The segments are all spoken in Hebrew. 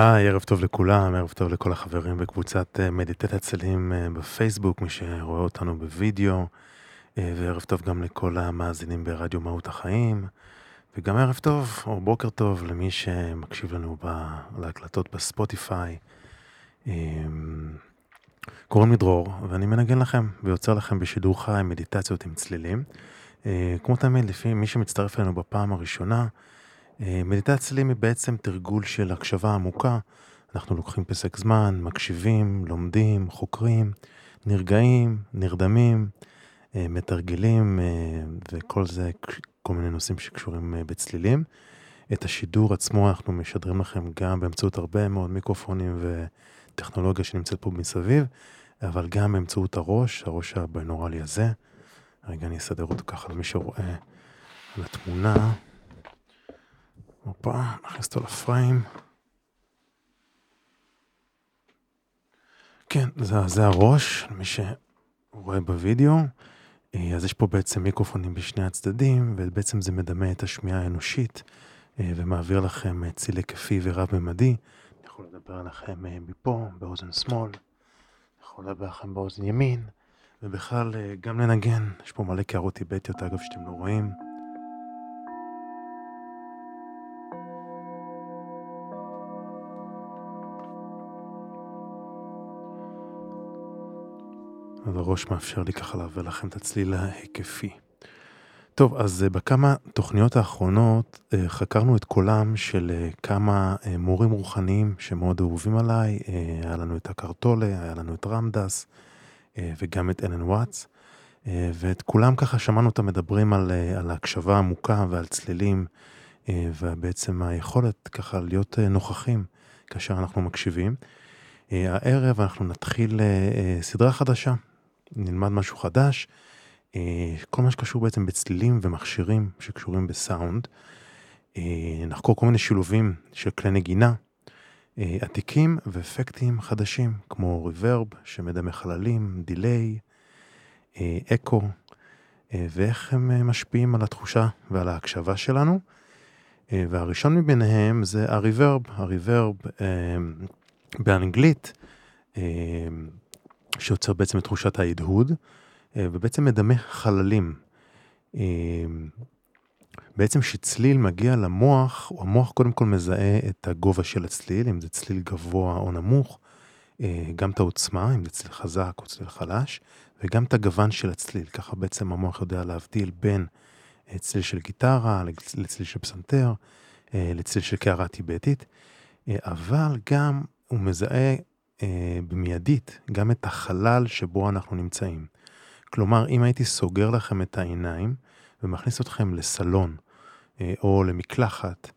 היי, ערב טוב לכולם, ערב טוב לכל החברים בקבוצת אה, מדיטט הצלים אה, בפייסבוק, מי שרואה אותנו בווידאו, אה, וערב טוב גם לכל המאזינים ברדיו מהות החיים, וגם ערב טוב או בוקר טוב למי שמקשיב לנו להקלטות בספוטיפיי. קוראים לי דרור, ואני מנגן לכם ויוצר לכם בשידור חי מדיטציות עם צלילים. כמו תמיד, לפי מי שמצטרף אלינו בפעם הראשונה, אה, מדיטציה צלילים היא בעצם תרגול של הקשבה עמוקה. אנחנו לוקחים פסק זמן, מקשיבים, לומדים, חוקרים, נרגעים, נרדמים, אה, מתרגלים, אה, וכל זה כל מיני נושאים שקשורים בצלילים. את השידור עצמו אנחנו משדרים לכם גם באמצעות הרבה מאוד מיקרופונים וטכנולוגיה שנמצאת פה מסביב, אבל גם באמצעות הראש, הראש הבינורלי הזה. רגע, אני אסדר אותו ככה למי שרואה על התמונה. הופה, נכניס אותו לפריים. כן, זה, זה הראש, מי שרואה בווידאו. אה, אז יש פה בעצם מיקרופונים בשני הצדדים, ובעצם זה מדמה את השמיעה האנושית, אה, ומעביר לכם אה, ציל היקפי ורב-ממדי. אני יכול לדבר עליכם מפה, באוזן שמאל, יכול לדבר עליכם באוזן ימין, ובכלל גם לנגן. יש פה מלא קערות טיבטיות, אגב, שאתם לא רואים. אז הראש מאפשר לי ככה להעביר לכם את הצליל ההיקפי. טוב, אז אה, בכמה תוכניות האחרונות אה, חקרנו את קולם של אה, כמה מורים רוחניים שמאוד אהובים עליי. היה לנו את הקרטולה, היה לנו את רמדס וגם את אלן וואטס. ואת כולם ככה שמענו אותם מדברים על, על ההקשבה העמוקה ועל צלילים, ובעצם היכולת ככה להיות נוכחים כאשר אנחנו מקשיבים. הערב אנחנו נתחיל סדרה חדשה נלמד משהו חדש, אה, כל מה שקשור בעצם בצלילים ומכשירים שקשורים בסאונד. אה, נחקור כל מיני שילובים של כלי נגינה, אה, עתיקים ואפקטים חדשים, כמו ריברב שמדמה חללים, דיליי, אקו, ואיך הם משפיעים על התחושה ועל ההקשבה שלנו. והראשון מביניהם זה הריברב, הריברב באנגלית שיוצר בעצם את תחושת ההדהוד, אה, ובעצם מדמה חללים. אה, בעצם כשצליל מגיע למוח, המוח קודם כל מזהה את הגובה של הצליל, אם זה צליל גבוה או נמוך, אה, גם את העוצמה, אם זה צליל חזק או צליל חלש, וגם את הגוון של הצליל. ככה בעצם המוח יודע להבדיל בין צליל של גיטרה לצליל של פסנתר, לצליל של קערה טיבטית, אבל גם הוא מזהה אה, במיידית גם את החלל שבו אנחנו נמצאים. כלומר, אם הייתי סוגר לכם את העיניים ומכניס אתכם לסלון, אה, או למקלחת,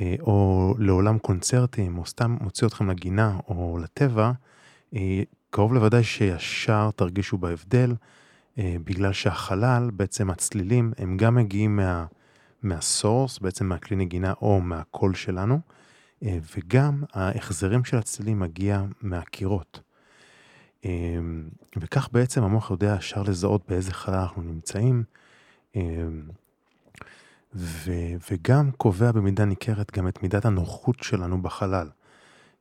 אה, או לעולם קונצרטים, או סתם מוציא אתכם לגינה או לטבע, אה, קרוב לוודאי שישר תרגישו בהבדל, אה, בגלל שהחלל, בעצם הצלילים, הם גם מגיעים מה, מהסורס, בעצם מהכלי נגינה או מהקול שלנו, וגם ההחזרים של הצלילים מגיע מהקירות. אה, וכך בעצם המוח יודע ישר לזהות באיזה חלל אנחנו נמצאים, אה, ו- וגם קובע במידה ניכרת גם את מידת הנוחות שלנו בחלל.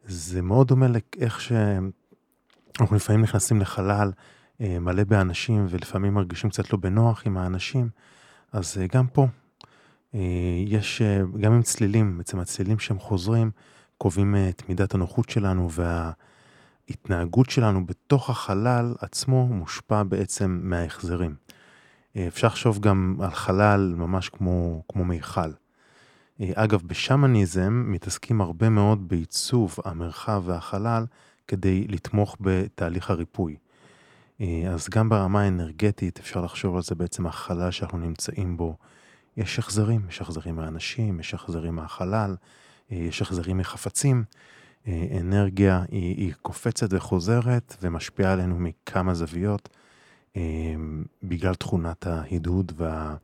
זה מאוד דומה לאיך שאנחנו לפעמים נכנסים לחלל מלא באנשים ולפעמים מרגישים קצת לא בנוח עם האנשים, אז גם פה אה, יש אה, גם עם צלילים, בעצם הצלילים שהם חוזרים, קובעים אה, את מידת הנוחות שלנו וההתנהגות שלנו בתוך החלל עצמו מושפע בעצם מההחזרים. אפשר לחשוב גם על חלל ממש כמו, כמו מיכל. אגב, בשמניזם מתעסקים הרבה מאוד בעיצוב המרחב והחלל כדי לתמוך בתהליך הריפוי. אה, אז גם ברמה האנרגטית אפשר לחשוב על זה בעצם החלל שאנחנו נמצאים בו. יש החזרים, יש החזרים מהאנשים, יש החזרים מהחלל, אה, יש החזרים מחפצים. אנרגיה היא, היא קופצת וחוזרת ומשפיעה עלינו מכמה זוויות בגלל תכונת ההדהוד וה...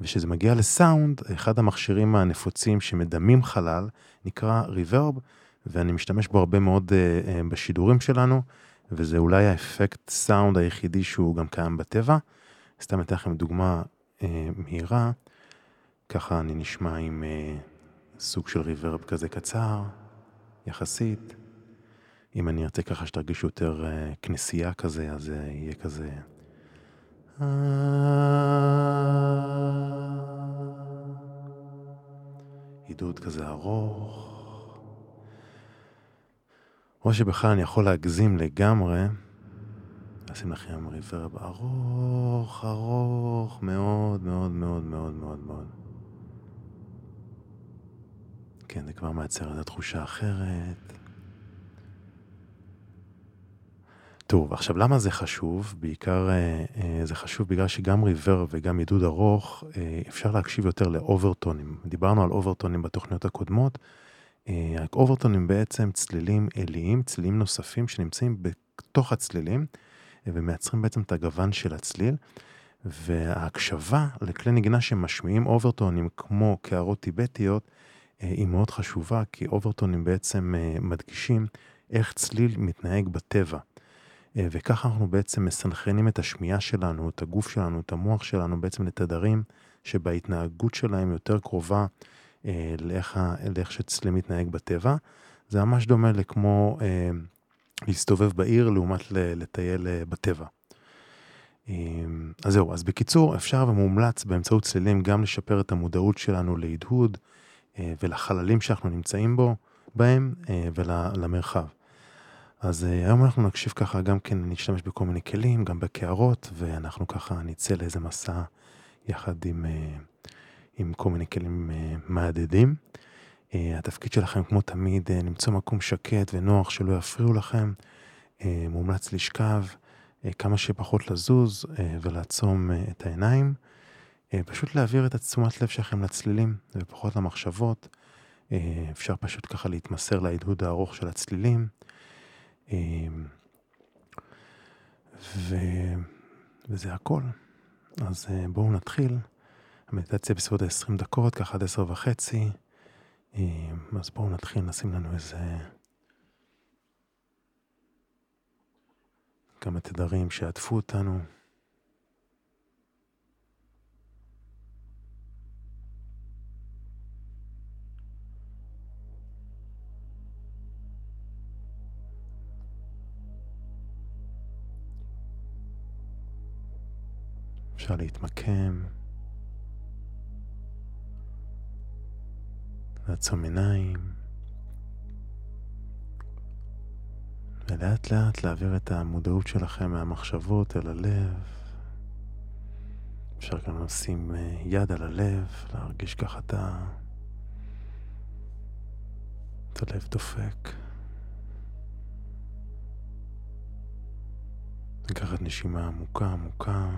וכשזה מגיע לסאונד, אחד המכשירים הנפוצים שמדמים חלל נקרא ריברב, ואני משתמש בו הרבה מאוד בשידורים שלנו, וזה אולי האפקט סאונד היחידי שהוא גם קיים בטבע. סתם אתן לכם דוגמה uh, מהירה, ככה אני נשמע עם uh, סוג של ריברב כזה קצר, יחסית. אם אני ארצה ככה שתרגישו יותר uh, כנסייה כזה, אז uh, יהיה כזה... עידוד כזה ארוך. או שבכלל אני יכול להגזים לגמרי, לשים לכם ריברב ארוך, ארוך, מאוד, מאוד, מאוד, מאוד, מאוד, מאוד. כן, זה כבר מייצר איזו תחושה אחרת. טוב, עכשיו למה זה חשוב? בעיקר אה, אה, זה חשוב בגלל שגם ריבר וגם עידוד ארוך, אה, אפשר להקשיב יותר לאוברטונים. דיברנו על אוברטונים בתוכניות הקודמות. אוברטונים בעצם צלילים אליים, צלילים נוספים שנמצאים בתוך הצלילים, ומייצרים בעצם את הגוון של הצליל. וההקשבה לכלי נגינה שמשמיעים אוברטונים כמו קערות טיבטיות, היא מאוד חשובה, כי אוברטונים בעצם מדגישים איך צליל מתנהג בטבע. אה, וככה אנחנו בעצם מסנכרנים את השמיעה שלנו, את הגוף שלנו, את המוח שלנו, בעצם לתדרים שבהתנהגות שלהם יותר קרובה אה, לאיך, לאיך שצלם מתנהג בטבע. זה ממש דומה לכמו אה, להסתובב בעיר לעומת לטייל אה, בטבע. אה, אז זהו, אז בקיצור, אפשר ומומלץ באמצעות צלילים גם לשפר את המודעות שלנו להדהוד אה, ולחללים שאנחנו נמצאים בו, בהם ולמרחב. אז היום אנחנו נקשיב ככה, גם כן נשתמש בכל מיני כלים, גם בקערות, ואנחנו ככה נצא לאיזה מסע יחד עם, עם כל מיני כלים מהדהדים. Uh, התפקיד שלכם, כמו תמיד, uh, למצוא מקום שקט ונוח שלא יפריעו לכם. Uh, מומלץ לשכב, כמה שפחות לזוז ולעצום את העיניים. פשוט להעביר את התשומת לב שלכם לצלילים ופחות למחשבות. אפשר פשוט ככה להתמסר להדהוד הארוך של הצלילים. ו... וזה הכל. אז אה, בואו נתחיל. המדיטציה בסביבות ה-20 דקות, ככה עד 10 וחצי. אמ, אז בואו נתחיל, נשים לנו איזה... כמה תדרים שיעטפו אותנו. אפשר להתמקם, לעצום עיניים, ולאט לאט להעביר את המודעות שלכם מהמחשבות אל הלב. אפשר גם לשים אה, יד על הלב, להרגיש ככה את ה... את הלב דופק. לקחת נשימה עמוקה עמוקה.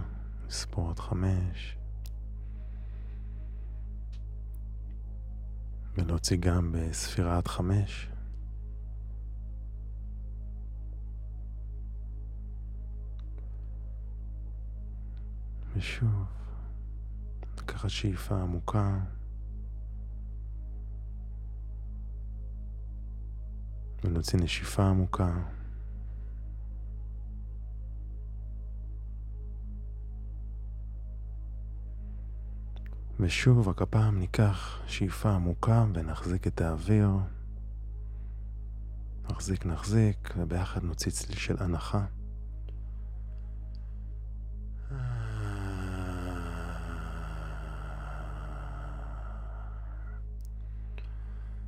לספור עד חמש, ולהוציא גם בספירה עד חמש. ושוב, לקחת שאיפה עמוקה. ולהוציא נשיפה עמוקה. ושוב, רק הפעם ניקח שאיפה עמוקה ונחזיק את האוויר. נחזיק, נחזיק, וביחד נוציא צליל של הנחה.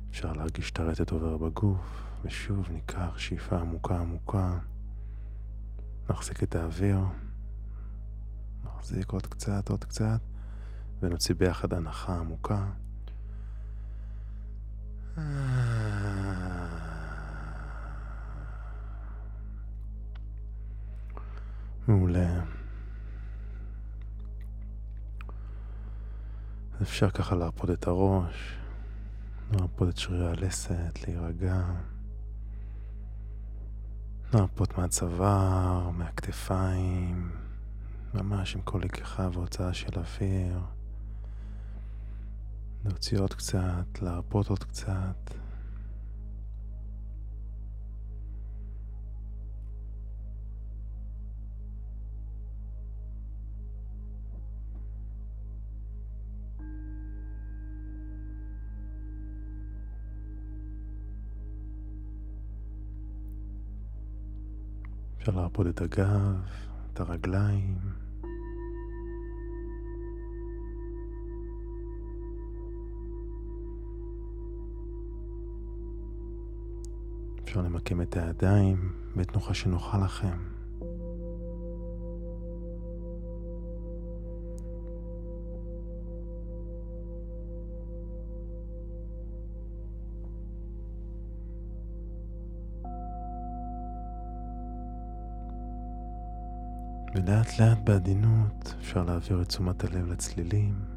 אפשר להרגיש את הרטט עובר בגוף, ושוב ניקח שאיפה עמוקה עמוקה. נחזיק את האוויר. נחזיק עוד קצת, עוד קצת. ונוציא ביחד הנחה עמוקה. מעולה. אפשר ככה להרפות את הראש, להרפות את שרירי הלסת, להירגע. להרפות מהצוואר, מהכתפיים, ממש עם כל לקיחה והוצאה של אוויר. להוציא עוד קצת, להרפות עוד קצת. אפשר להרפות את הגב, את הרגליים. אפשר למקם את הידיים בתנוחה שנוחה לכם. ולאט לאט בעדינות אפשר להעביר את תשומת הלב לצלילים.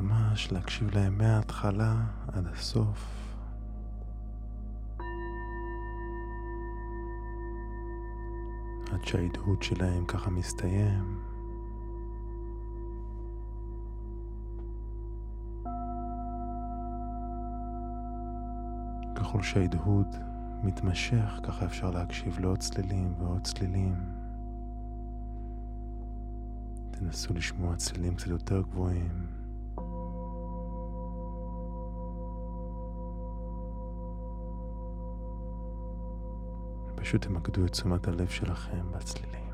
ממש להקשיב להם מההתחלה עד הסוף. עד שההדהוד שלהם ככה מסתיים. ככל שההדהוד מתמשך, ככה אפשר להקשיב לעוד צלילים ועוד צלילים. תנסו לשמוע צלילים קצת יותר גבוהים. פשוט תמקדו את תשומת הלב שלכם בצלילים.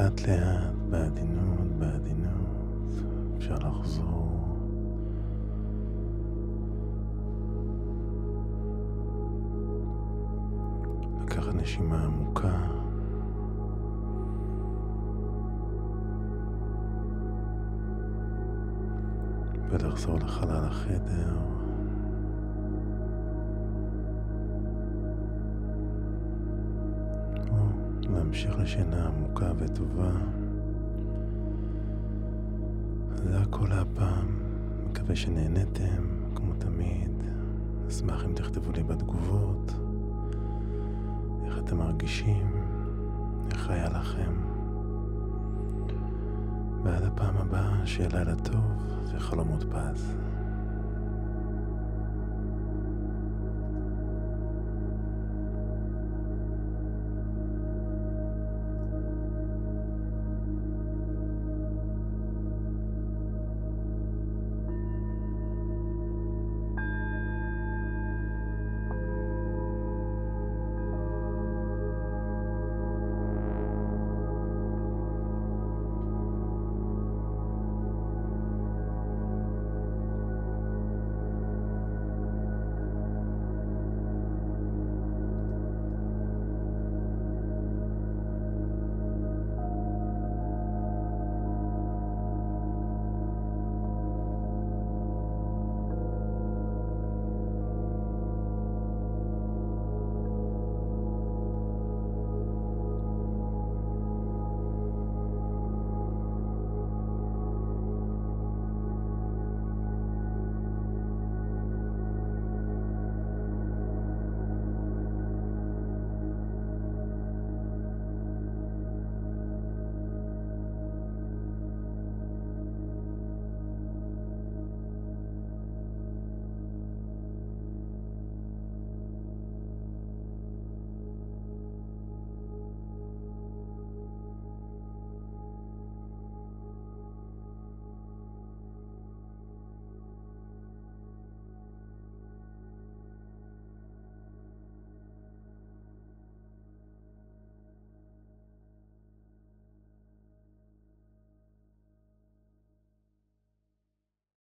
לאט לאט, בעדינות, בעדינות, אפשר לחזור. לקחת נשימה עמוקה. ולחזור לחלל החדר. להמשיך לשינה עמוקה וטובה. זה הכל הפעם. מקווה שנהניתם, כמו תמיד. אשמח אם תכתבו לי בתגובות איך אתם מרגישים, איך היה לכם. ועד הפעם הבאה, שיהיה לילה טוב וחלומות פז.